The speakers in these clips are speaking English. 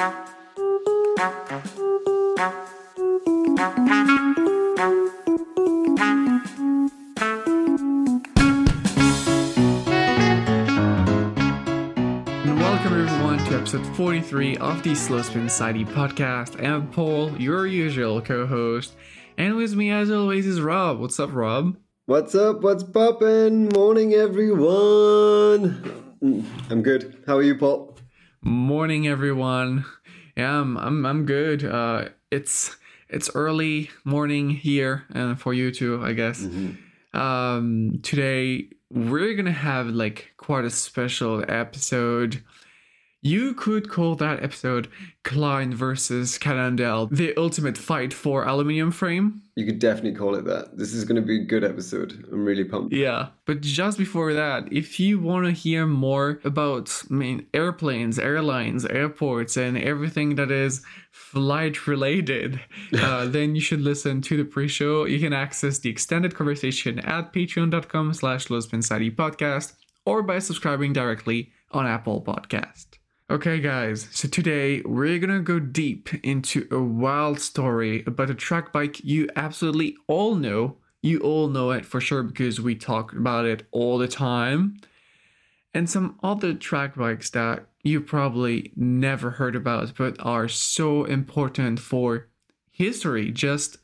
episode 43 of the Slow Spin Society podcast. I'm Paul, your usual co-host, and with me as always is Rob. What's up, Rob? What's up? What's poppin'? Morning, everyone. Mm, I'm good. How are you, Paul? Morning, everyone. Yeah, I'm I'm, I'm good. Uh, it's it's early morning here, and for you too, I guess. Um, today we're gonna have like quite a special episode. You could call that episode Klein versus Cannondale, the ultimate fight for aluminium frame. You could definitely call it that. This is going to be a good episode. I'm really pumped. Yeah, but just before that, if you want to hear more about I mean airplanes, airlines, airports, and everything that is flight related, uh, then you should listen to the pre-show. You can access the extended conversation at patreon.com slash podcast or by subscribing directly on Apple Podcast. Okay, guys, so today we're gonna go deep into a wild story about a track bike you absolutely all know. You all know it for sure because we talk about it all the time. And some other track bikes that you probably never heard about but are so important for history, just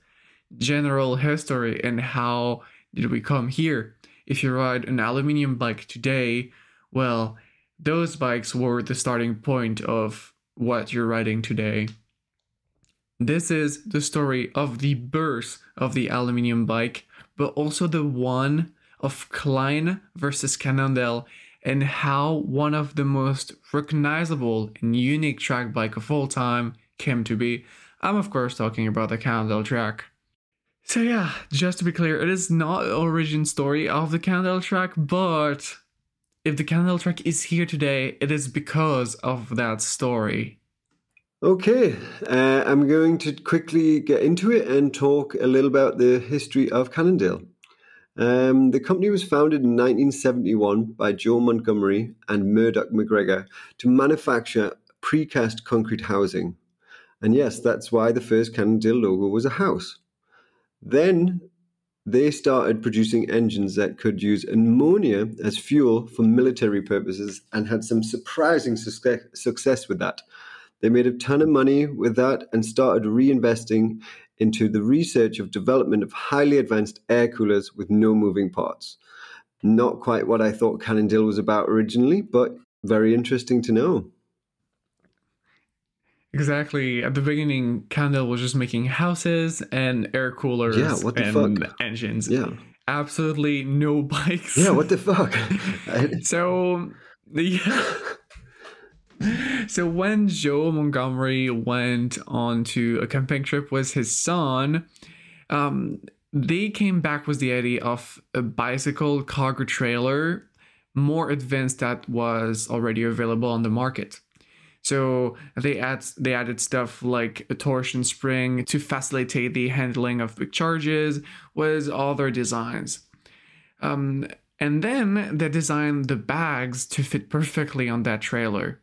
general history, and how did we come here. If you ride an aluminium bike today, well, those bikes were the starting point of what you're riding today. This is the story of the birth of the aluminium bike, but also the one of Klein versus Cannondale and how one of the most recognizable and unique track bike of all time came to be. I'm of course talking about the Cannondale track. So yeah, just to be clear, it is not the origin story of the Cannondale track, but if the Cannondale track is here today, it is because of that story. Okay, uh, I'm going to quickly get into it and talk a little about the history of Cannondale. Um, the company was founded in 1971 by Joe Montgomery and Murdoch McGregor to manufacture precast concrete housing. And yes, that's why the first Cannondale logo was a house. Then they started producing engines that could use ammonia as fuel for military purposes and had some surprising success, with that. They made a ton of money with that and started reinvesting into the research of development of highly advanced air coolers with no moving parts. Not quite what I thought Cannondale was about originally, but very interesting to know. Exactly. At the beginning, Cannondale was just making houses and air coolers Yeah, what the and fuck? engines. Yeah. Absolutely no bikes. Yeah, what the fuck? I- So yeah. So when Joe Montgomery went on to a camping trip with his son, um, they came back with the idea of a bicycle cargo trailer more advanced that was already available on the market. So they add they added stuff like a torsion spring to facilitate the handling of big charges with all their designs. Um, and then they designed the bags to fit perfectly on that trailer.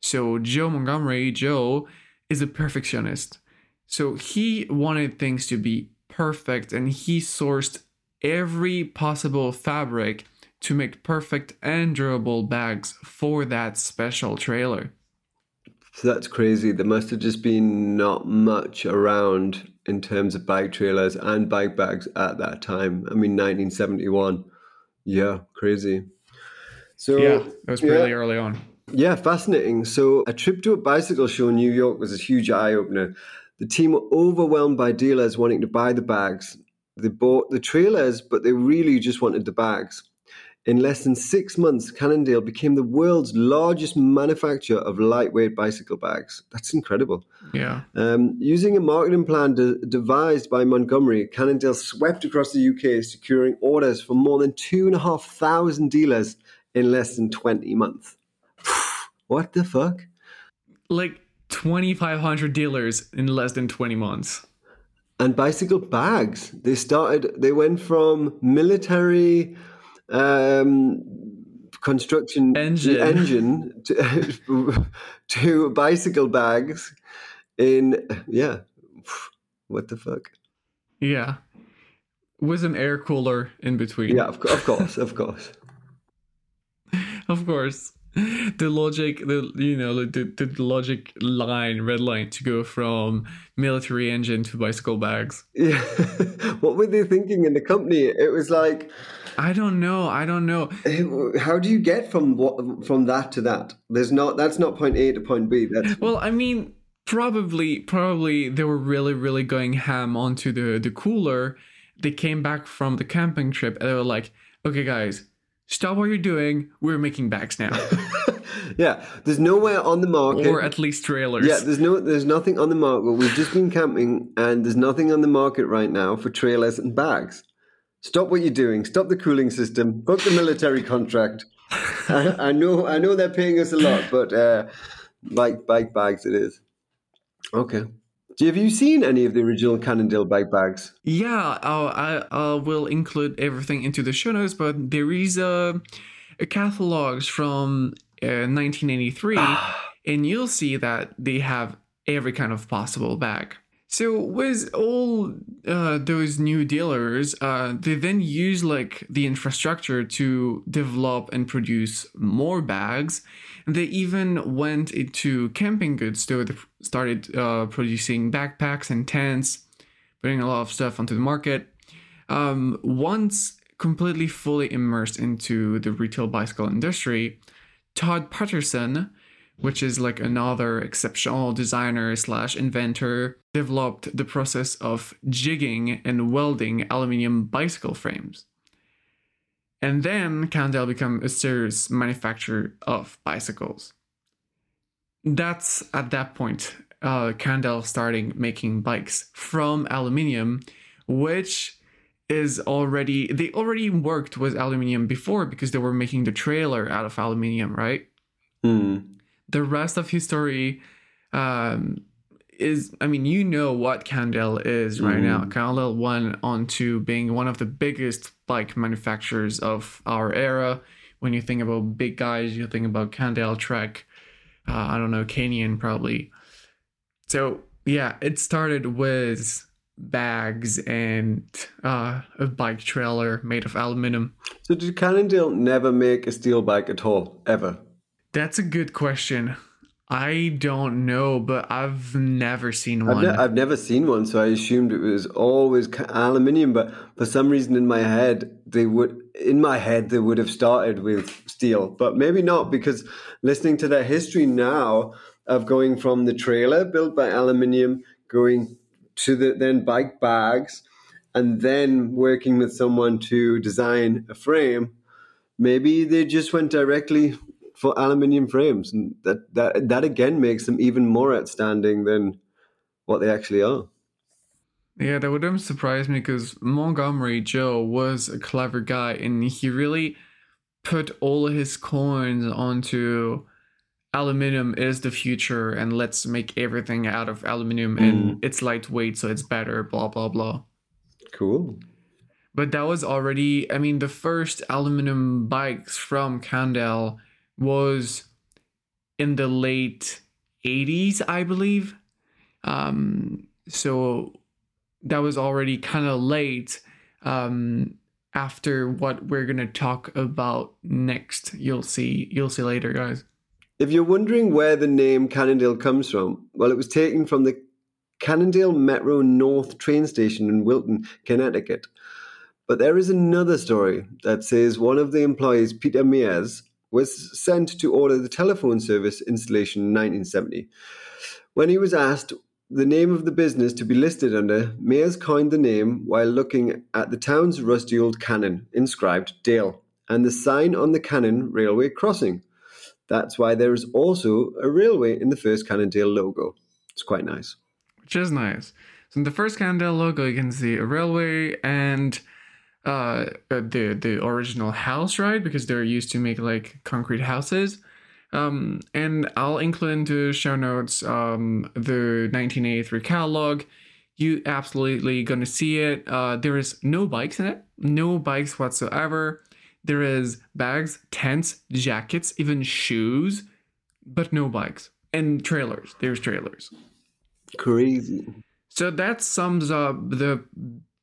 So Joe Montgomery, Joe, is a perfectionist. So he wanted things to be perfect and he sourced every possible fabric to make perfect and durable bags for that special trailer. So that's crazy. There must have just been not much around in terms of bike trailers and bike bags at that time. I mean, 1971. Yeah, crazy. So Yeah, it was really early on. Yeah, fascinating. So, a trip to a bicycle show in New York was a huge eye opener. The team were overwhelmed by dealers wanting to buy the bags. They bought the trailers, but they really just wanted the bags. In less than six months, Cannondale became the world's largest manufacturer of lightweight bicycle bags. That's incredible. Yeah. Um, using a marketing plan de- devised by Montgomery, Cannondale swept across the UK, securing orders from more than 2,500 dealers in less than 20 months. what the fuck? Like 2,500 dealers in less than 20 months. And bicycle bags. They started, they went from military um, construction Engine. engine to, to bicycle bags in yeah. What the fuck? Yeah. With an air cooler in between. Yeah, of, of course, of course. Of course. The logic, the you know, the, the, the logic line, red line to go from military engine to bicycle bags. Yeah. what were they thinking in the company? It was like, I don't know. I don't know. how do you get from what from that to that? There's not. That's not point A to point B. That's Well, I mean, probably, probably they were really, really going ham onto the the cooler. They came back from the camping trip and they were like, "Okay, guys, stop what you're doing. We're making bags now, yeah. There's nowhere on the market. or at least trailers." yeah, there's no, there's nothing on the market. We've just been camping, and there's nothing on the market right now for trailers and bags. Stop what you're doing. Stop the cooling system. Book the military contract. I, I know, I know they're paying us a lot, but uh, like bike bags, it is. Okay. Have you seen any of the original Cannondale bike bags? Yeah, I'll, I will include everything into the show notes, but there is a, a catalog from uh, 1983, and you'll see that they have every kind of possible bag. So with all uh, those new dealers, uh, they then use like the infrastructure to develop and produce more bags. And they even went into camping goods, they started uh, producing backpacks and tents, putting a lot of stuff onto the market. Um, once completely fully immersed into the retail bicycle industry, Todd Patterson, which is like another exceptional designer slash inventor, developed the process of jigging and welding aluminium bicycle frames. And then Cannondale became a serious manufacturer of bicycles. That's at that point, uh, Cannondale starting making bikes from aluminium, which is already they already worked with aluminium before because they were making the trailer out of aluminium, right? Hmm. The rest of his story um, is I mean, you know what Cannondale is right now. Cannondale went on to being one of the biggest bike manufacturers of our era. When you think about big guys, you think about Cannondale, Trek, uh, I don't know, Canyon probably. So yeah, it started with bags and uh, a bike trailer made of aluminum. So did Cannondale never make a steel bike at all, ever? That's a good question. I don't know, but I've never seen I've, one. ne- I've never seen one, so I assumed it was always aluminium. But for some reason, in my head, they would in my head they would have started with steel, but maybe not because listening to their history now of going from the trailer built by aluminium, going to the then bike bags, and then working with someone to design a frame. Maybe they just went directly for aluminium frames, and that that that again makes them even more outstanding than what they actually are. Yeah, that wouldn't surprise me because Montgomery Joe was a clever guy and he really put all of his coins onto aluminum is the future and let's make everything out of aluminum and mm. it's lightweight so it's better, blah blah blah. Cool. But that was already I mean the first aluminum bikes from Cannondale was in the late 80s, I believe. Um so that was already kind of late um after what we're going to talk about next. You'll see you'll see later, guys. If you're wondering where the name Cannondale comes from, well, it was taken from the Cannondale Metro North train station in Wilton, Connecticut. But there is another story that says one of the employees, Peter Mears, was sent to order the telephone service installation in 1970. When he was asked the name of the business to be listed under, Mears coined the name while looking at the town's rusty old cannon inscribed Dale and the sign on the cannon railway crossing. That's why there is also a railway in the first Cannondale logo. It's quite nice. which is nice. So in the first Cannondale logo, you can see a railway and uh, the the original house, right? Because they're used to make like concrete houses. Um, and I'll include into show notes um, the 1983 catalog. You absolutely gonna see it. Uh, there is no bikes in it, no bikes whatsoever. There is bags, tents, jackets, even shoes, but no bikes. And trailers. There's trailers. Crazy. So that sums up the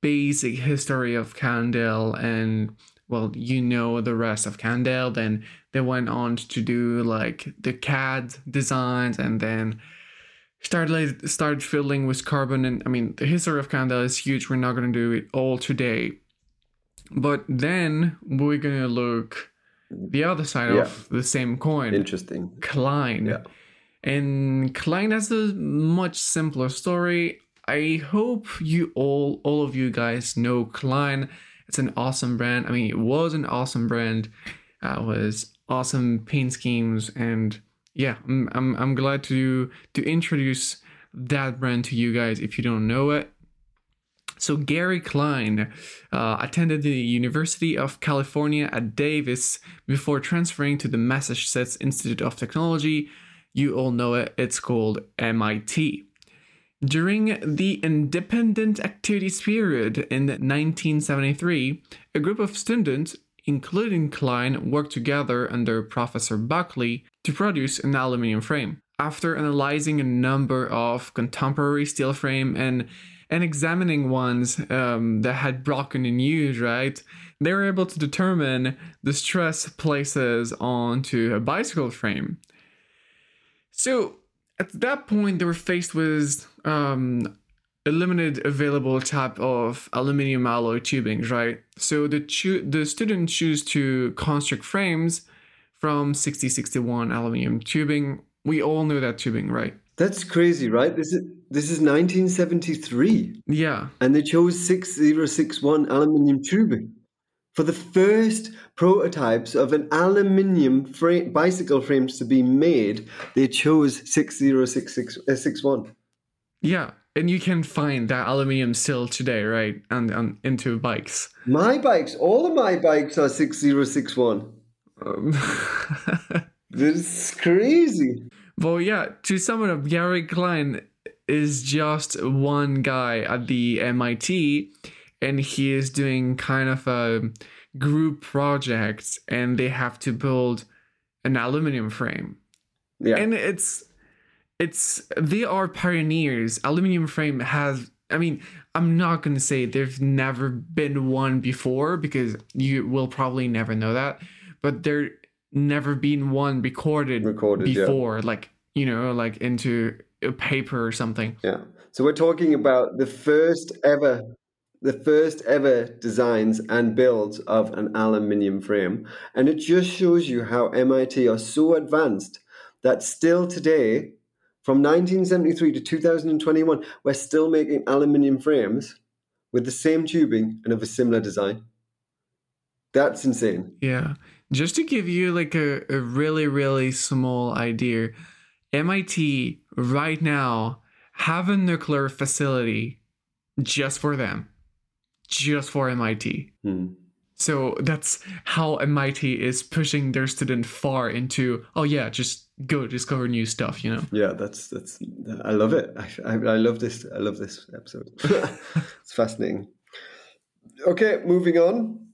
basic history of Cannondale and well, you know the rest of Cannondale. Then they went on to do like the CAD designs and then started started fiddling with carbon and I mean the history of Cannondale is huge. We're not gonna do it all today. But then we're gonna look the other side Yeah. of the same coin. Interesting. Klein. Yeah. And Klein has a much simpler story. I hope you all, all of you guys know Klein. It's an awesome brand. I mean, it was an awesome brand. Uh, it was awesome paint schemes, and yeah, I'm, I'm I'm glad to to introduce that brand to you guys if you don't know it. So Gary Klein uh, attended the University of California at Davis before transferring to the Massachusetts Institute of Technology. You all know it, it's called MIT. During the independent activities period in 1973, a group of students, including Klein, worked together under Professor Buckley to produce an aluminum frame. After analyzing a number of contemporary steel frame and and examining ones um, that had broken in use, right? They were able to determine the stress places onto a bicycle frame. So at that point, they were faced with um, a limited available type of aluminum alloy tubings, right? So the cho- the students choose to construct frames from 6061 aluminum tubing. We all know that tubing, right? That's crazy, right? This is this is 1973, Yeah, and they chose 6061 aluminium tubing for the first prototypes of an aluminium frame, bicycle frames to be made. They chose 6061. Yeah, and you can find that aluminum still today, right? And, and into bikes. My bikes, all of my bikes are 6061. Um, This is crazy. Well, yeah, to sum it up, Gary Klein is just one guy at the MIT, and he is doing kind of a group project, and they have to build an aluminum frame. Yeah. And it's it's they are pioneers. Aluminum frame has I mean, I'm not gonna say there's never been one before because you will probably never know that, but there never been one recorded Recorded, yeah. before, like you know, like into a paper or something. Yeah. So we're talking about the first ever the first ever designs and builds of an aluminium frame. And it just shows you how MIT are so advanced that still today, from 1973 to 2021, we're still making aluminium frames with the same tubing and of a similar design. That's insane. Yeah. Just to give you like a, a really, really small idea, MIT right now have a nuclear facility just for them. Just for MIT. Hmm. So that's how MIT is pushing their student far into, oh yeah, just go discover new stuff, you know? Yeah, that's that's. I love it. I, I, I love this. I love this episode. it's fascinating. Okay, moving on.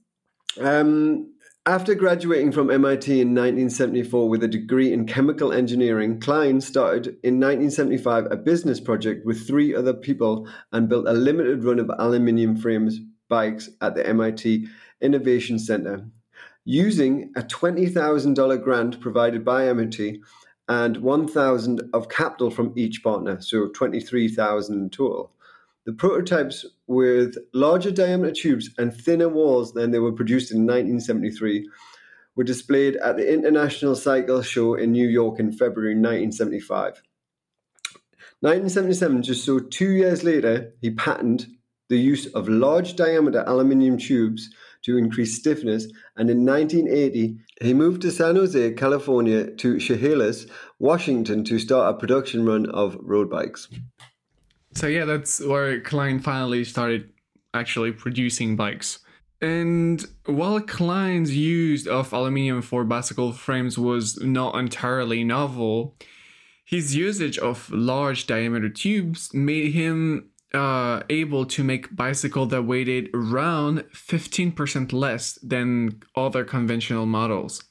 Um, after graduating from MIT in 1974 with a degree in chemical engineering, Klein started in 1975 a business project with three other people and built a limited run of aluminium frames bikes at the MIT Innovation Center. Using a $20,000 grant provided by MIT, and 1,000 of capital from each partner, so 23,000 in total. The prototypes with larger diameter tubes and thinner walls than they were produced in 1973 were displayed at the International Cycle Show in New York in February 1975. 1977, just so two years later, he patented the use of large diameter aluminium tubes to increase stiffness, and in 1980, he moved to San Jose, California to Chehalis, Washington to start a production run of road bikes. So yeah, that's where Klein finally started actually producing bikes. And while Klein's use of aluminium for bicycle frames was not entirely novel, his usage of large diameter tubes made him uh, able to make bicycle that weighted around 15% less than other conventional models.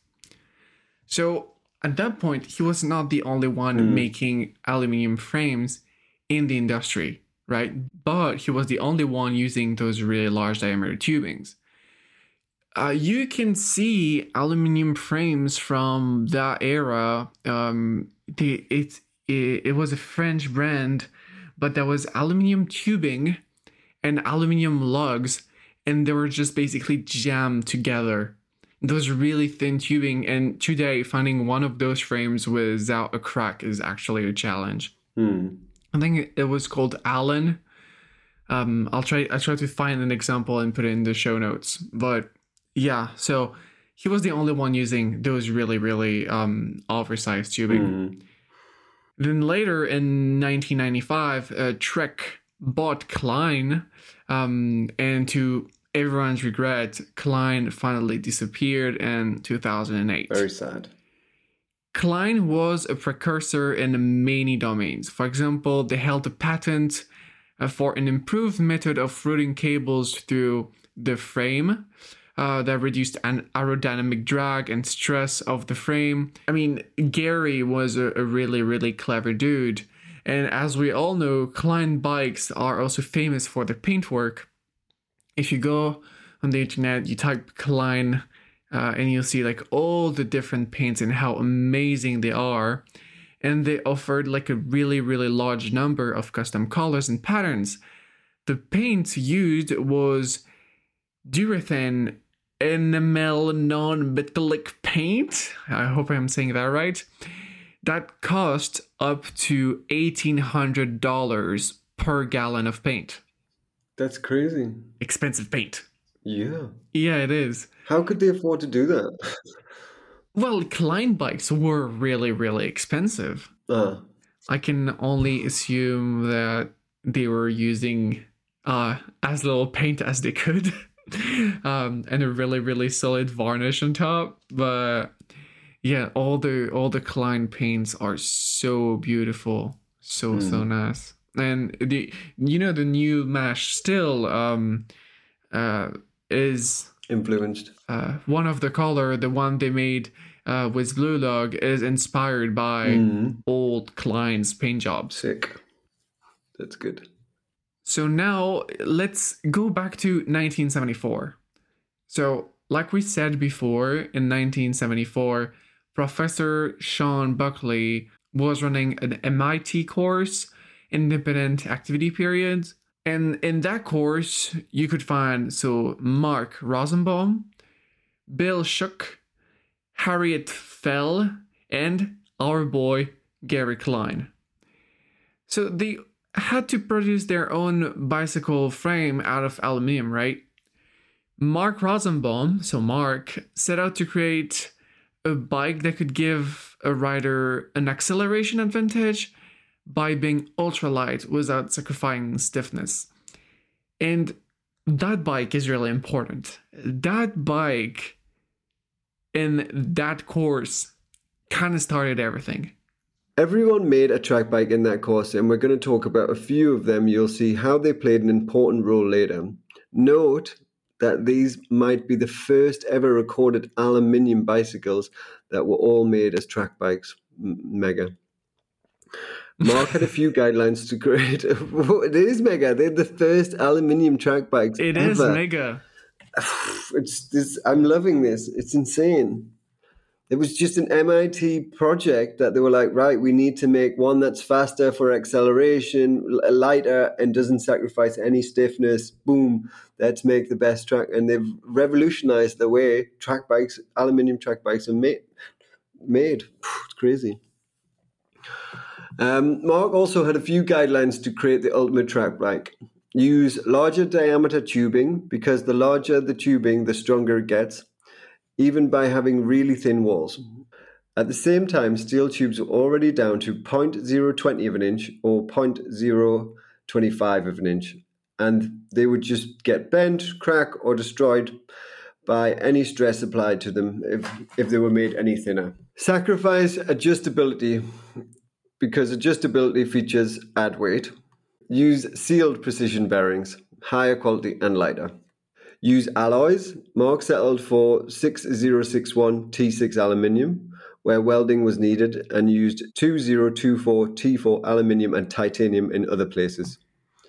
So at that point, he was not the only one Mm. making aluminum frames in the industry, right? But he was the only one using those really large diameter tubings. Uh, you can see aluminum frames from that era. Um, they, it, it, it was a French brand, but there was aluminum tubing and aluminum lugs, and they were just basically jammed together. Those really thin tubing, and today finding one of those frames without a crack is actually a challenge. Hmm. I think it was called Alan. Um, I'll try. I try to find an example and put it in the show notes. But yeah, so he was the only one using those really, really um, oversized tubing. Hmm. Then later in 1995, uh, Trek bought Klein, um, and to everyone's regret, Klein finally disappeared in 2008. Very sad. Klein was a precursor in many domains. For example, they held a patent uh, for an improved method of routing cables through the frame uh, that reduced an aerodynamic drag and stress of the frame. I mean, Gary was a, a really, really clever dude. And as we all know, Klein bikes are also famous for their paintwork. If you go on the internet, you type Klein uh, and you'll see like all the different paints and how amazing they are. And they offered like a really, really large number of custom colors and patterns. The paint used was Durathan enamel non-metallic paint. I hope I'm saying that right. That cost up to $1,800 per gallon of paint. That's crazy. Expensive paint. Yeah. Yeah, it is. How could they afford to do that? Well, Klein bikes were really, really expensive. Ah, I can only assume that they were using uh, as little paint as they could um, and a really, really solid varnish on top. But yeah, all the all the Klein paints are so beautiful, so so nice. And the you know the new Mash Steel um, uh, is influenced. uh, one of the color, the one they made uh, with Blue Lug, is inspired by Mhm. old Klein's paint jobs. Sick. That's good. So now let's go back to 1974. So, like we said before, in 1974, Professor Sean Buckley was running an MIT course, Independent Activity Period. And in that course, you could find so Mark Rosenbaum, Bill Shook, Harriet Fell, and our boy Gary Klein. So they had to produce their own bicycle frame out of aluminium, right? Mark Rosenbaum, so Mark, set out to create a bike that could give a rider an acceleration advantage by being ultra light without sacrificing stiffness. And that bike is really important. That bike in that course kind of started everything. Everyone made a track bike in that course, and we're going to talk about a few of them. You'll see how they played an important role later. Note that these might be the first ever recorded aluminium bicycles that were all made as track bikes. Mega. Mark had a few guidelines to create. it is mega. They're the first aluminium track bikes. It is ever. mega. It's this. I'm loving this. It's insane. It was just an MIT project that they were like, right, we need to make one that's faster for acceleration, lighter, and doesn't sacrifice any stiffness. Boom, let's make the best track. And they've revolutionized the way track bikes, aluminium track bikes, are made. Made. It's crazy. Um, Mark also had a few guidelines to create the ultimate track bike. Use larger diameter tubing because the larger the tubing, the stronger it gets, even by having really thin walls. Mm-hmm. At the same time, steel tubes were already down to 0.020 of an inch or 0.025 of an inch, and they would just get bent, crack, or destroyed by any stress applied to them if, if they were made any thinner. Sacrifice adjustability because adjustability features add weight. Use sealed precision bearings, higher quality and lighter. Use alloys. Mark settled for 6061 T6 aluminium, where welding was needed, and used 2024 T4 aluminium and titanium in other places.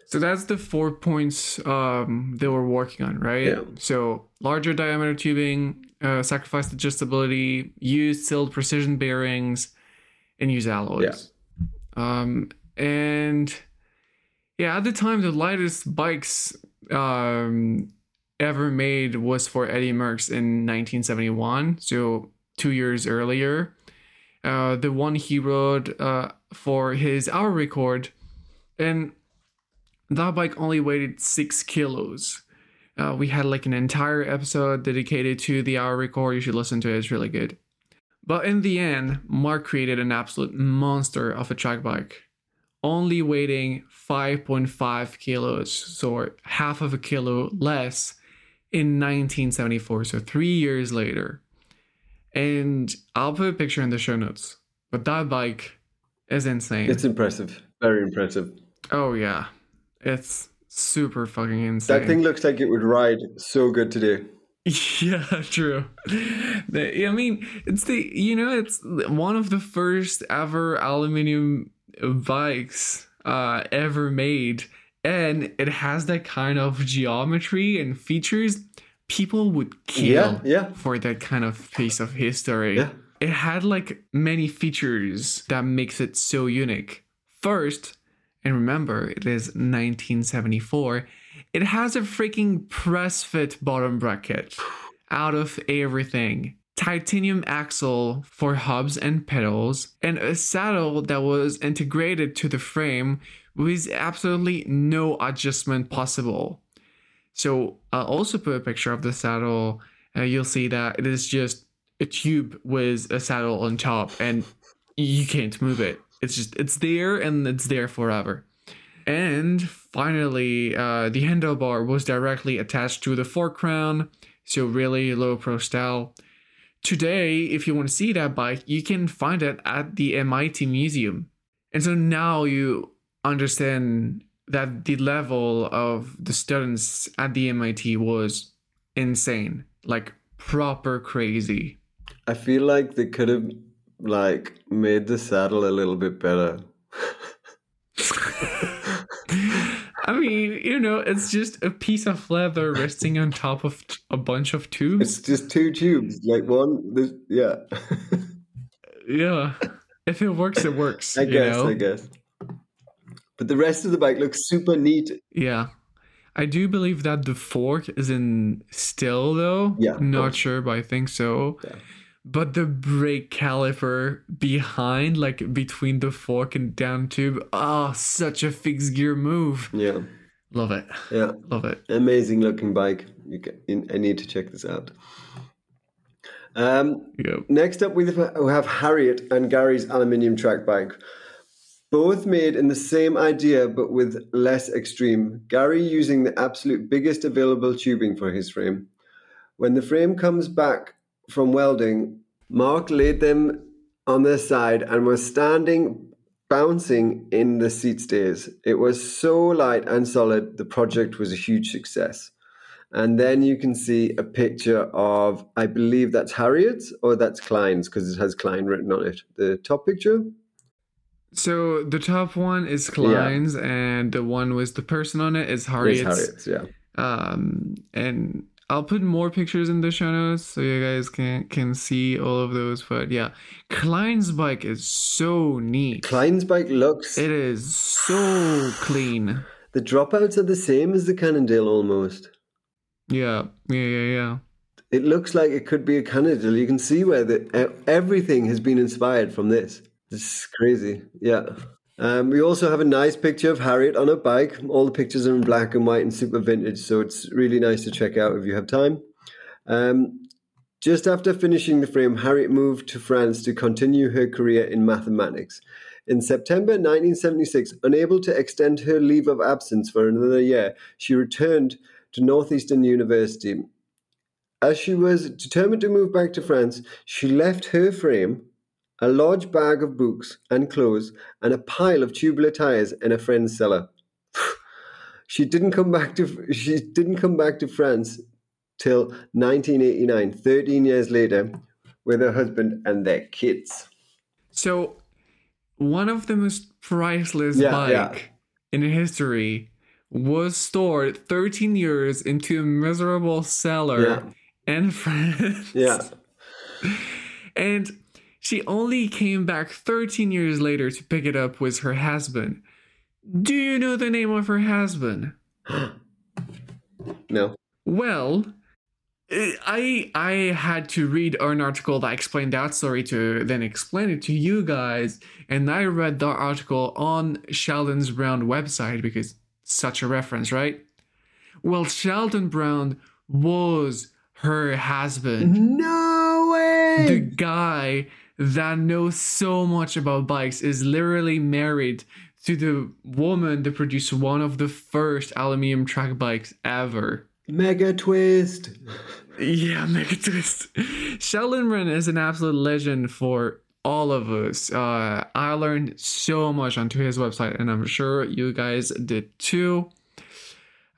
So that's the four points um, they were working on, right? Yeah. So larger diameter tubing, uh, sacrifice adjustability, use sealed precision bearings, and use alloys. Um, and yeah, at the time, the lightest bikes um, ever made was for Eddie Merckx in 1971, so two years earlier. Uh, the one he rode uh, for his hour record, and that bike only weighed six kilos. Uh, we had like an entire episode dedicated to the hour record. You should listen to it; it's really good. But in the end, Mark created an absolute monster of a track bike, only weighing 5.5 kilos, so half of a kilo less in 1974, so three years later. And I'll put a picture in the show notes. But that bike is insane. It's impressive. Very impressive. oh, yeah. It's super fucking insane. That thing looks like it would ride so good today. Yeah, true. I mean, it's the you know, it's one of the first ever aluminum bikes uh ever made, and it has that kind of geometry and features people would kill Yeah, yeah. for that kind of piece of history. Yeah. It had like many features that makes it so unique. First, and remember, it is 1974. It has a freaking press fit bottom bracket out of everything. Titanium axle for hubs and pedals, and a saddle that was integrated to the frame with absolutely no adjustment possible. So I'll also put a picture of the saddle. Uh, you'll see that it is just a tube with a saddle on top, and you can't move it. It's just it's there and it's there forever. And finally, uh, the handlebar was directly attached to the fork crown, so really low pro style. Today, if you want to see that bike, you can find it at the MIT Museum. And so now you understand that the level of the students at the MIT was insane, like proper crazy. I feel like they could have like made the saddle a little bit better. I mean, you know, it's just a piece of leather resting on top of a bunch of tubes. It's just two tubes, like one. There's, yeah, Yeah. If it works, it works. I guess. know? I guess. But the rest of the bike looks super neat. Yeah. I do believe that the fork is in still though. Yeah, Not sure, but I think so. Yeah. But the brake caliper behind, like between the fork and down tube, oh, such a fixed gear move. Yeah, Love it. yeah. Love it. Amazing looking bike. You can, I need to check this out. Um, Yeah. Next up, we have Harriet and Gary's aluminium track bike. Both made in the same idea but with less extreme. Gary using the absolute biggest available tubing for his frame. When the frame comes back from welding, Mark laid them on their side and was standing bouncing in the seat stays. It was so light and solid, the project was a huge success. And then you can see a picture of, I believe that's Harriet's or that's Klein's because it has Klein written on it. The top picture? So the top one is Klein's, and the one with the person on it is It's Harriet's. Harriet's, yeah. Um, and I'll put more pictures in the show notes so you guys can can see all of those. But yeah, Klein's bike is so neat. Klein's bike looks, It is so clean. the dropouts are the same as the Cannondale almost. Yeah, yeah, yeah, yeah. It looks like it could be a Cannondale. You can see where the, everything has been inspired from this. This is crazy. Yeah. Um, we also have a nice picture of Harriet on a bike. All the pictures are in black and white and super vintage, so it's really nice to check out if you have time. Um, just after finishing the frame, Harriet moved to France to continue her career in mathematics. In September 1976, unable to extend her leave of absence for another year, she returned to Northeastern University. As she was determined to move back to France, she left her frame, a large bag of books and clothes, and a pile of tubular tires in a friend's cellar. She didn't come back to she didn't come back to France till 1989, 13 years later, with her husband and their kids. So, one of the most priceless Yeah, bike yeah. in history was stored 13 years into a miserable cellar Yeah. in France. Yeah. And she only came back 13 years later to pick it up with her husband. Do you know the name of her husband? No. Well, I I had to read an article that explained that story to then explain it to you guys, and I read the article on Sheldon's Brown website because such a reference, right? Well, Sheldon Brown was her husband. No way. The guy that knows so much about bikes is literally married to the woman that produced one of the first aluminium track bikes ever. Mega twist. Yeah, mega twist. Sheldon is an absolute legend for all of us. Uh, I learned so much onto his website, and I'm sure you guys did too.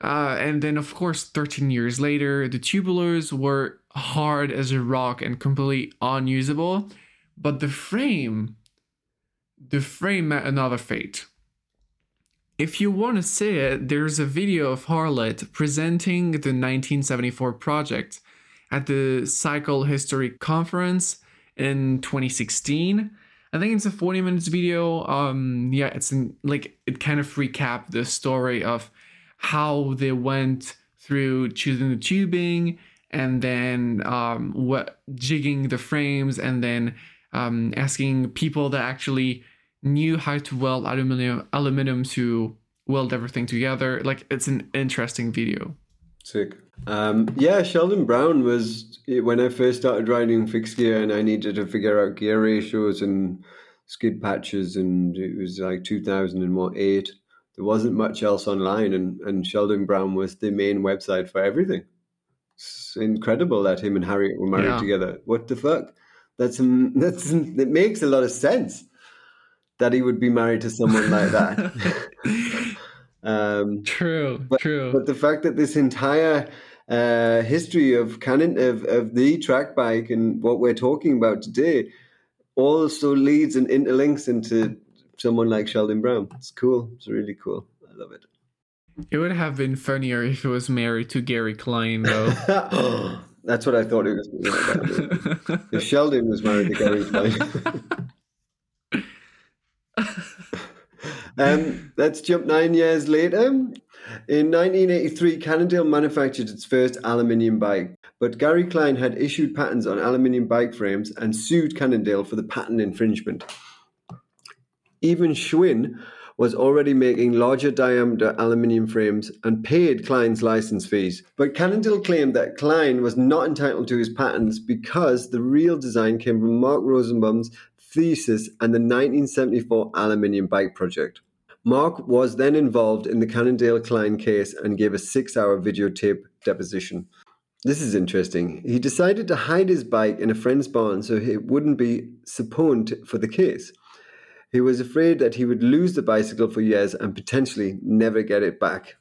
Uh, and then, of course, 13 years later, the tubulars were hard as a rock and completely unusable. But the frame, the frame met another fate. If you want to see it, there's a video of Harriet presenting the 1974 project at the Cycle History Conference in 2016. I think it's a 40 minutes video. Um, yeah, it's in, like it kind of recap the story of how they went through choosing the tubing and then um, what jigging the frames and then um, asking people that actually knew how to weld aluminum aluminum to weld everything together. Like it's an interesting video. Sick. Um, yeah, Sheldon Brown was when I first started riding fixed gear and I needed to figure out gear ratios and skid patches, and it was like 2008. There wasn't much else online, and, and Sheldon Brown was the main website for everything. It's incredible that him and Harriet were married Yeah. together. What the fuck? That's that's it makes a lot of sense that he would be married to someone like that. um, True, true. but the fact that this entire uh, history of canon of, of the track bike and what we're talking about today also leads and interlinks into someone like Sheldon Brown. It's cool. It's really cool. I love it. It would have been funnier if he was married to Gary Klein, though. That's what I thought it was. going to be. If Sheldon was married to Gary Klein. um, let's jump nine years later. In 1983, Cannondale manufactured its first aluminium bike, but Gary Klein had issued patents on aluminium bike frames and sued Cannondale for the patent infringement. Even Schwinn was already making larger diameter aluminium frames and paid Klein's license fees. But Cannondale claimed that Klein was not entitled to his patents because the real design came from Mark Rosenbaum's thesis and the 1974 aluminium bike project. Mark was then involved in the Cannondale Klein case and gave a six hour videotape deposition. This is interesting. He decided to hide his bike in a friend's barn so it wouldn't be subpoenaed for the case. He was afraid that he would lose the bicycle for years and potentially never get it back.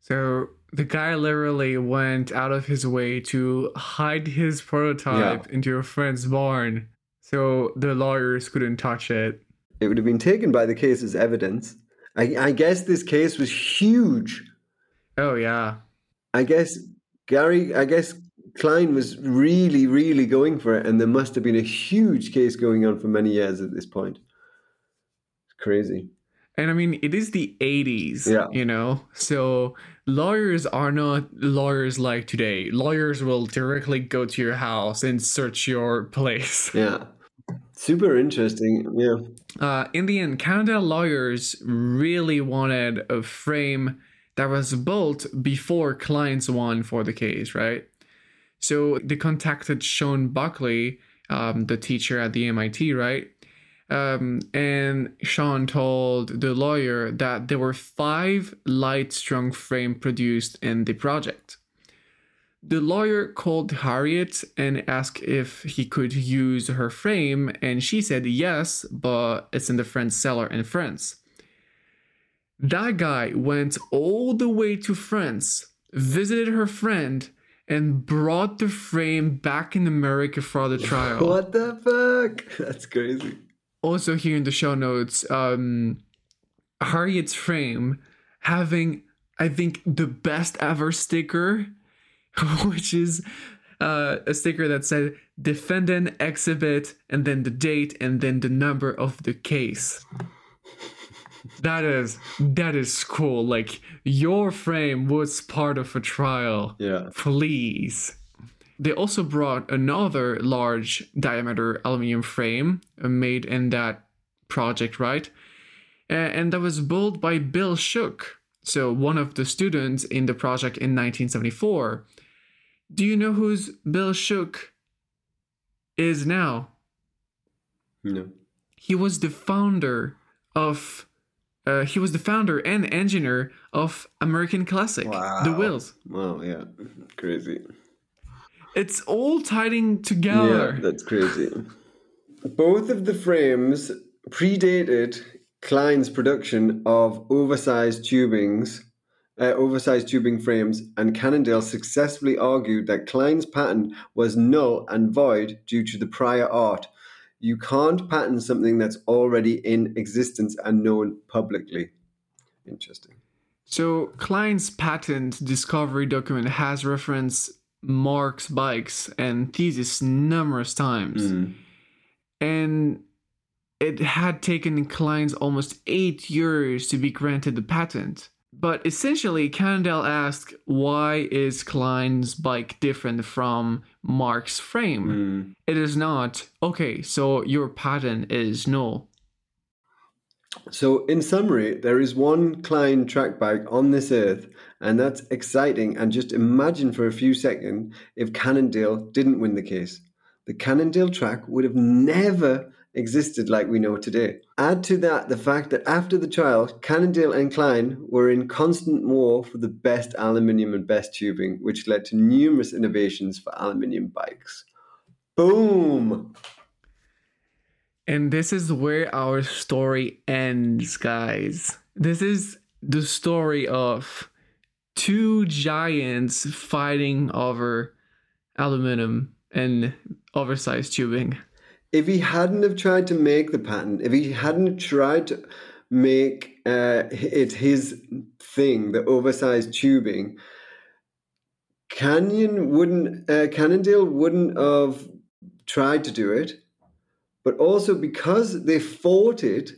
so the guy literally went out of his way to hide his prototype into a friend's barn so the lawyers couldn't touch it. It would have been taken by the case as evidence. I, I guess this case was huge. Oh, yeah. I guess Gary, I guess Klein was really, really going for it, and there must have been a huge case going on for many years at this point. Crazy. And I mean, it is the 80s, Yeah. you know? So lawyers are not lawyers like today. Lawyers will directly go to your house and search your place. Yeah. Super interesting. Yeah. Uh, in the end, Cannondale lawyers really wanted a frame that was built before Klein's one for the case, right? So they contacted Sean Buckley, um, the teacher at the MIT, right? Um, and Sean told the lawyer that there were five light strung frame produced in the project. The lawyer called Harriet and asked if he could use her frame, and she said yes, but it's in the French cellar in France. That guy went all the way to France, visited her friend, and brought the frame back in America for the trial. What the fuck? That's crazy. Also, here in the show notes, um, Harriet's frame having, I think, the best ever sticker, which is uh, a sticker that said defendant exhibit and then the date and then the number of the case. That is that is cool. Like your frame was part of a trial. Yeah. Please. They also brought another large diameter aluminum frame made in that project, right? And that was built by Bill Shook, so one of the students in the project in 1974. Do you know who's Bill Shook is now? No. He was the founder of. Uh, he was the founder and engineer of American Classic, the Wow. wheels. Wow, yeah. Crazy. It's all Yeah, together. that's crazy. Both of the frames predated Klein's production of oversized tubings, uh, oversized tubing frames, and Cannondale successfully argued that Klein's patent was null and void due to the prior art. You can't patent something that's already in existence and known publicly. Interesting. So Klein's patent discovery document has referenced Mark's bikes and thesis numerous times. Mm. And it had taken Klein's almost eight years to be granted the patent. But essentially, Cannondale asked, why is Klein's bike different from Mark's frame? Mm. It is not. Okay, so your patent is null. So, in summary, there is one Klein track bike on this earth, and that's exciting. And just imagine for a few seconds if Cannondale didn't win the case. The Cannondale track would have never existed like we know today. Add to that the fact that after the trial, Cannondale and Klein were in constant war for the best aluminium and best tubing, which led to numerous innovations for aluminium bikes. Boom! And this is where our story ends, guys. This is the story of two giants fighting over aluminum and oversized tubing. if he hadn't have tried to make the patent, if he hadn't tried to make uh, it his thing, the oversized tubing, Canyon wouldn't, uh, Cannondale wouldn't have tried to do it. But also because they fought it,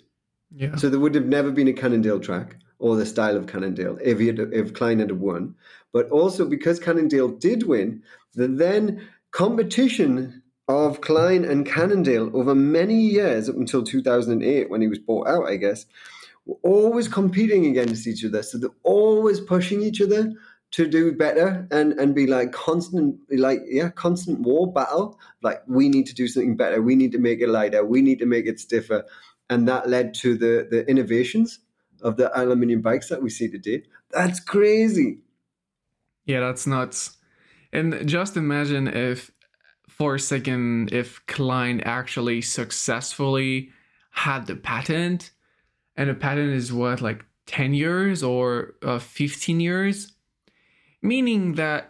Yeah. so there would have never been a Cannondale track or the style of Cannondale if had, if Klein had won. But also because Cannondale did win, the then competition of Klein and Cannondale over many years up until 2008 when he was bought out, I guess, were always competing against each other. So they're always pushing each other to do better and and be like constant like yeah constant war battle. Like we need to do something better. We need to make it lighter. We need to make it stiffer. And that led to the the innovations of the aluminium bikes that we see today. That's crazy. Yeah, that's nuts. And just imagine if, for a second, if Klein actually successfully had the patent, and the patent is what, like 10 years or uh, 15 years? Meaning that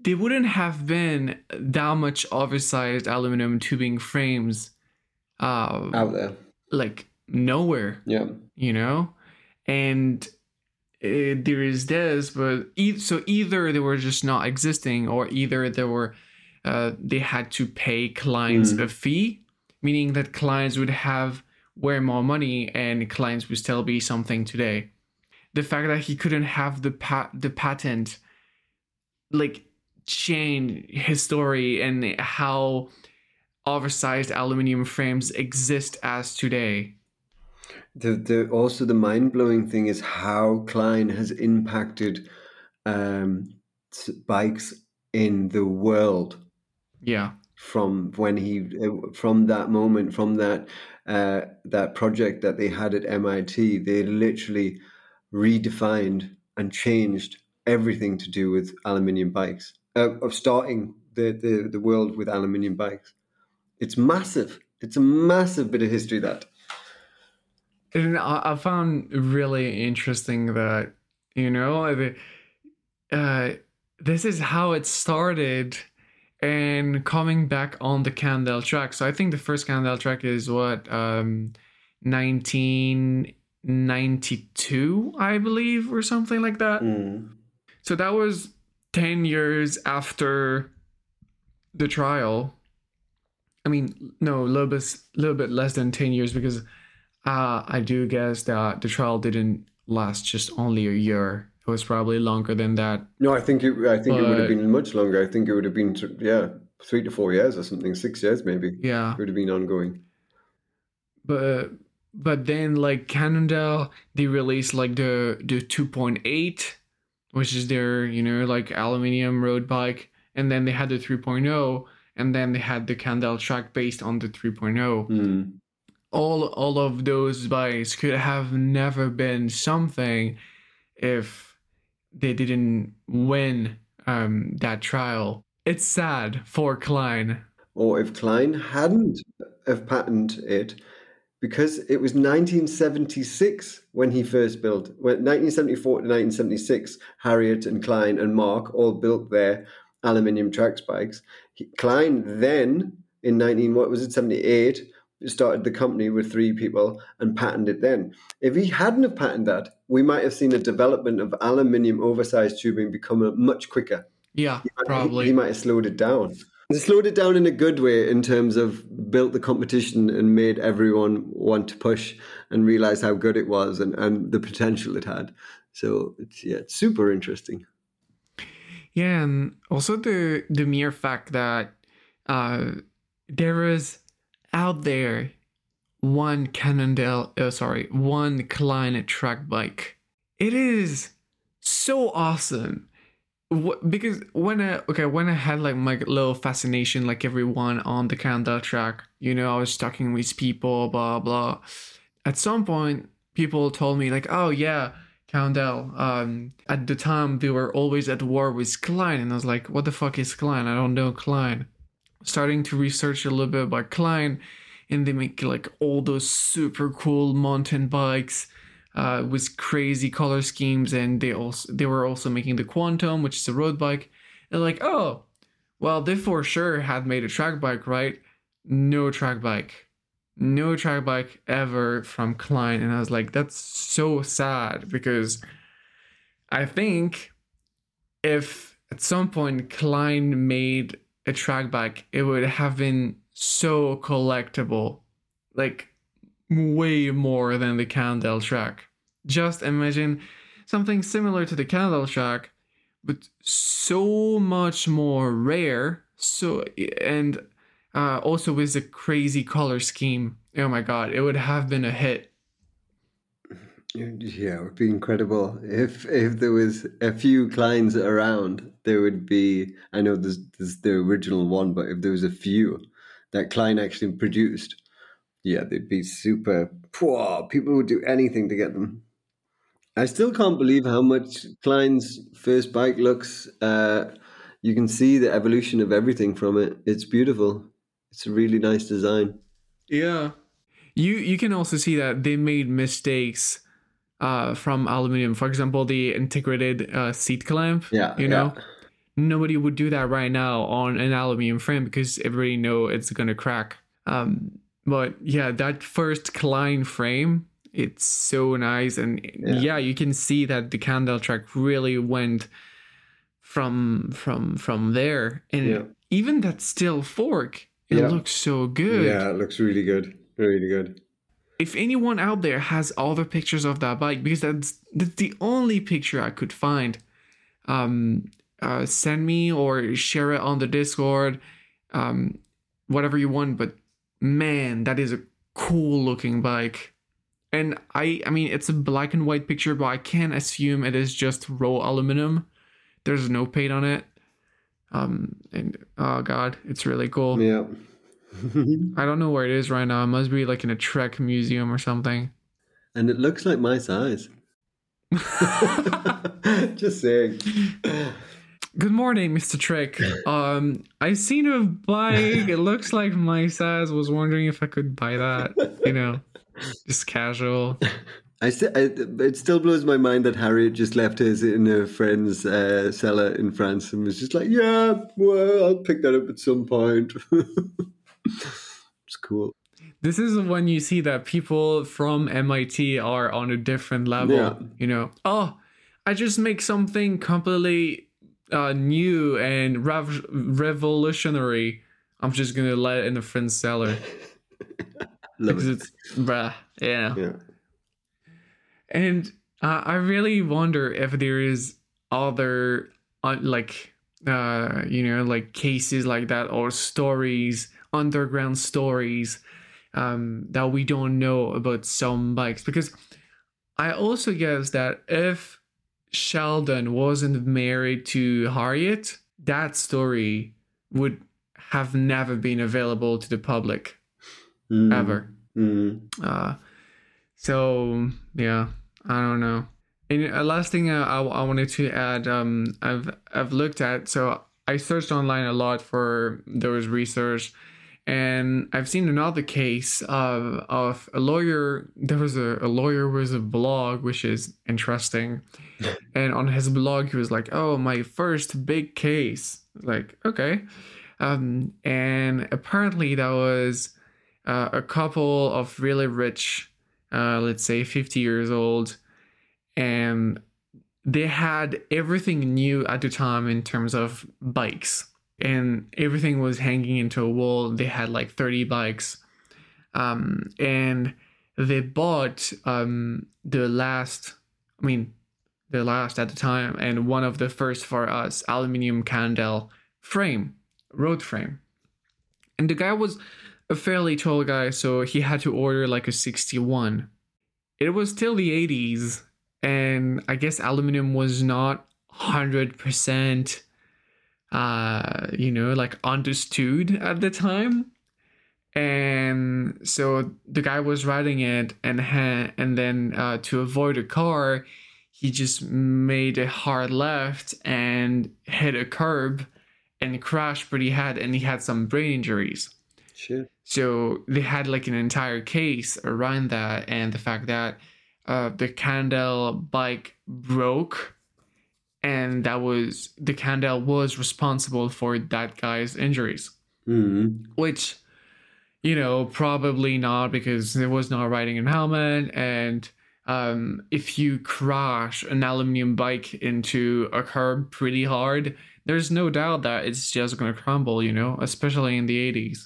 they wouldn't have been that much oversized aluminum tubing frames, uh, out there. like nowhere yeah. you know and uh, there is this but e- so either they were just not existing or either they were uh, they had to pay Klein's Mm. a fee meaning that Klein's would have way more money and Klein's would still be something today the fact that he couldn't have the pa- the patent like change his story and how oversized aluminum frames exist as today the, the also the mind-blowing thing is how Klein has impacted um, bikes in the world. Yeah. From when he uh, from that moment from that uh, that project that they had at MIT they literally redefined and changed everything to do with aluminium bikes uh, of starting the, the the world with aluminium bikes. It's massive. It's a massive bit of history that and I, I found really interesting that you know uh, this is how it started and coming back on the Cannondale track. So I think the first Cannondale track is what um 1992, I believe, or something like that. Mm. So that was 10 years after the trial. I mean, no, a little bit, little bit less than 10 years because uh, I do guess that the trial didn't last just only a year. It was probably longer than that. No, I think it. I think it would have been much longer. I think it would have been yeah, three to four years or something, six years maybe. Yeah. It would have been ongoing. but but then like Cannondale they released like the the 2.8 which is their you know like aluminium road bike and then they had the 3.0 and then they had the Cannondale track based on the 3.0 Mm. All all of those bikes could have never been something if they didn't win um that trial it's sad for Klein Or if Klein hadn't have patented it, because it was 1976 when he first built. When 1974 to 1976, Harriet and Klein and Mark all built their aluminium track bikes. He, Klein then in 19 what was it 78 started the company with three people and patented it then. If he hadn't have patented that, we might have seen a development of aluminium oversized tubing become a much quicker. yeah He- probably He might have slowed it down. They slowed it down in a good way in terms of built the competition and made everyone want to push and realize how good it was and, and the potential it had. So it's yeah, it's super interesting. Yeah, and also the the mere fact that uh, there is out there one Cannondale, uh, sorry, one Klein track bike. It is so awesome. Because when I okay when I had like my little fascination like everyone on the Cannondale track, you know, I was talking with people, blah blah. At some point, people told me like, oh yeah, Cannondale. Um, at the time, they were always at war with Klein, and I was like, "What the fuck is Klein? I don't know Klein." Starting to research a little bit about Klein, and they make like all those super cool mountain bikes uh, with crazy color schemes, and they also they were also making the Quantum, which is a road bike. And like, oh, well, they for sure had made a track bike, right? No track bike no track bike ever from Klein. And I was like, that's so sad because I think if at some point Klein made a track bike, it would have been so collectible. Like way more than the Cannondale track. Just imagine something similar to the Cannondale track, but so much more rare. So and uh, also with the crazy color scheme. Oh my god, it would have been a hit. Yeah, it would be incredible if if there was a few Kleins around. There would be. I know there's there's the original one, but if there was a few that Klein actually produced, yeah, they'd be super. Poor. people would do anything to get them. I still can't believe how much Klein's first bike looks. Uh, you can see the evolution of everything from it. It's beautiful. It's a really nice design. Yeah. You you can also see that they made mistakes uh, from aluminum. For example, the integrated uh, seat clamp. Yeah, You know, yeah. nobody would do that right now on an aluminum frame because everybody know it's gonna crack. Um, but yeah, that first Klein frame, it's so nice, and yeah, Yeah. you can see that the Cannondale track really went from from from there, and Yeah. even that steel fork, it looks so good. Yeah, it looks really good. Really good. If anyone out there has all the pictures of that bike because that's that's the only picture i could find um uh send me or share it on the discord um whatever you want but man that is a cool looking bike. And i i mean it's a black and white picture but i can assume it is just raw aluminum. There's no paint on it. Um and oh god it's really cool. Yeah. I don't know where it is right now it must be like in a trek museum or something and it looks like my size. Just saying. Good morning, Mr. Trek. Um, I seen a bike. It looks like my size. Was wondering if I could buy that. You know. just casual. I, st- I it still blows my mind that Harriet just left his in a friend's uh, cellar in France and was just like, "Yeah, well, I'll pick that up at some point." it's cool. This is when you see that people from MIT are on a different level. Yeah. You know, oh, I just make something completely uh, new and rev- revolutionary. I'm just gonna let it in the friend's cellar Love because it. it's bruh, yeah. Yeah. And uh, I really wonder if there is other uh, like uh you know like cases like that or stories underground stories um that we don't know about some bikes because I also guess that if Sheldon wasn't married to Harriet that story would have never been available to the public Mm, ever mm. uh, so yeah, I don't know. And uh, last thing uh, I, I wanted to add, um, I've I've looked at so I searched online a lot for those research, and I've seen another case of of a lawyer. There was a, a lawyer with a blog, which is interesting, and on his blog he was like, "Oh, my first big case." Like, okay, um, and apparently that was uh, a couple of really rich, uh, let's say 50 years old, and they had everything new at the time in terms of bikes, and everything was hanging into a wall. They had like 30 bikes, um, and they bought um, the last, I mean, the last at the time, and one of the first for us aluminium Cannondale frame, road frame. And the guy was a fairly tall guy, so he had to order like a 61. It was still the 80s, and I guess aluminum was not 100%, uh, you know, like understood at the time. And so the guy was riding it, and ha- and then uh, to avoid a car, he just made a hard left and hit a curb and crashed pretty hard, and he had some brain injuries. Shit. So they had like an entire case around that and the fact that uh, the Cannondale bike broke and that was the Cannondale was responsible for that guy's injuries, Mm. which you know probably not because there was not riding a helmet and um, if you crash an aluminum bike into a curb pretty hard, there's no doubt that it's just gonna crumble, you know, especially in the 80s.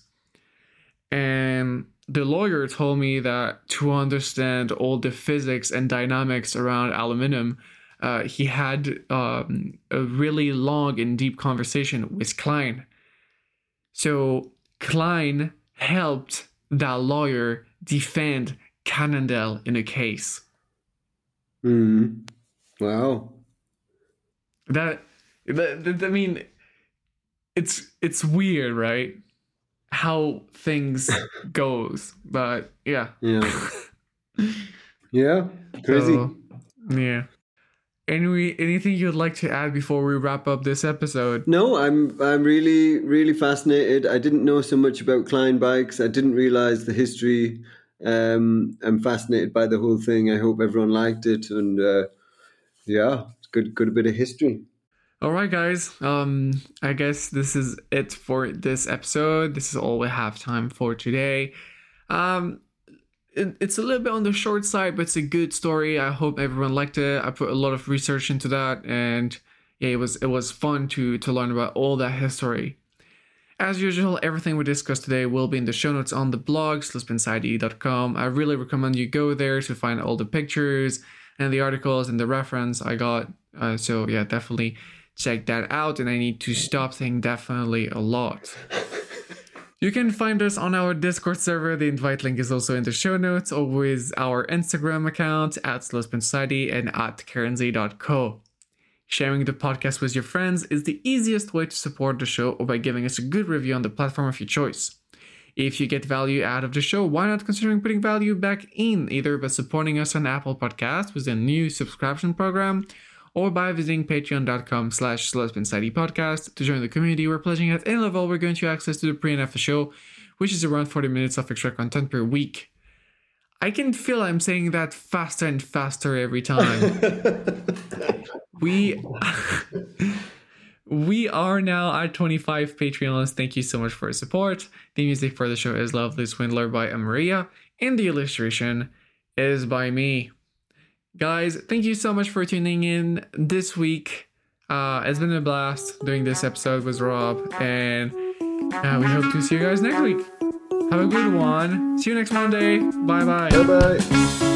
And the lawyer told me that to understand all the physics and dynamics around aluminum, uh, he had um, a really long and deep conversation with Klein. So Klein helped that lawyer defend Cannondale in a case. Mm. Wow. That, that, that- I mean, it's it's weird, right? How things goes, but yeah. Yeah. Yeah. Crazy. So, yeah. Any anything you'd like to add before we wrap up this episode? No, I'm I'm really really fascinated. I didn't know so much about Klein bikes. I didn't realize the history. Um, I'm fascinated by the whole thing. I hope everyone liked it, and uh, yeah, it's good good bit of history. All right, guys. Um, I guess this is it for this episode. This is all we have time for today. Um, it's a little bit on the short side, but it's a good story. I hope everyone liked it. I put a lot of research into that, and yeah, it was it was fun to to learn about all that history. As usual, everything we discussed today will be in the show notes on the blog, slipinsidey.com. I really recommend you go there to find all the pictures and the articles and the reference I got. Uh, so yeah, definitely check that out. And I need to stop saying definitely a lot. You can find us on our Discord server. The invite link is also in the show notes, or with our Instagram account at slowspin and at karenz.co. Sharing the podcast with your friends is the easiest way to support the show or by giving us a good review on the platform of your choice. If you get value out of the show, why not considering putting value back in, either by supporting us on Apple Podcasts with a new subscription program, or by visiting patreon.com slash podcast to join the community. We're pledging at any level, we're going to access to the pre and after show, which is around 40 minutes of extra content per week. I can feel I'm saying that faster and faster every time. we we are now at 25 Patreons. Thank you so much for your support. The music for the show is Lovely Swindler by Maria, and the illustration is by me. Guys, thank you so much for tuning in this week. Uh, it's been a blast doing this episode with Rob, and uh, we hope to see you guys next week. Have a good one. See you next Monday. Bye bye. Bye bye.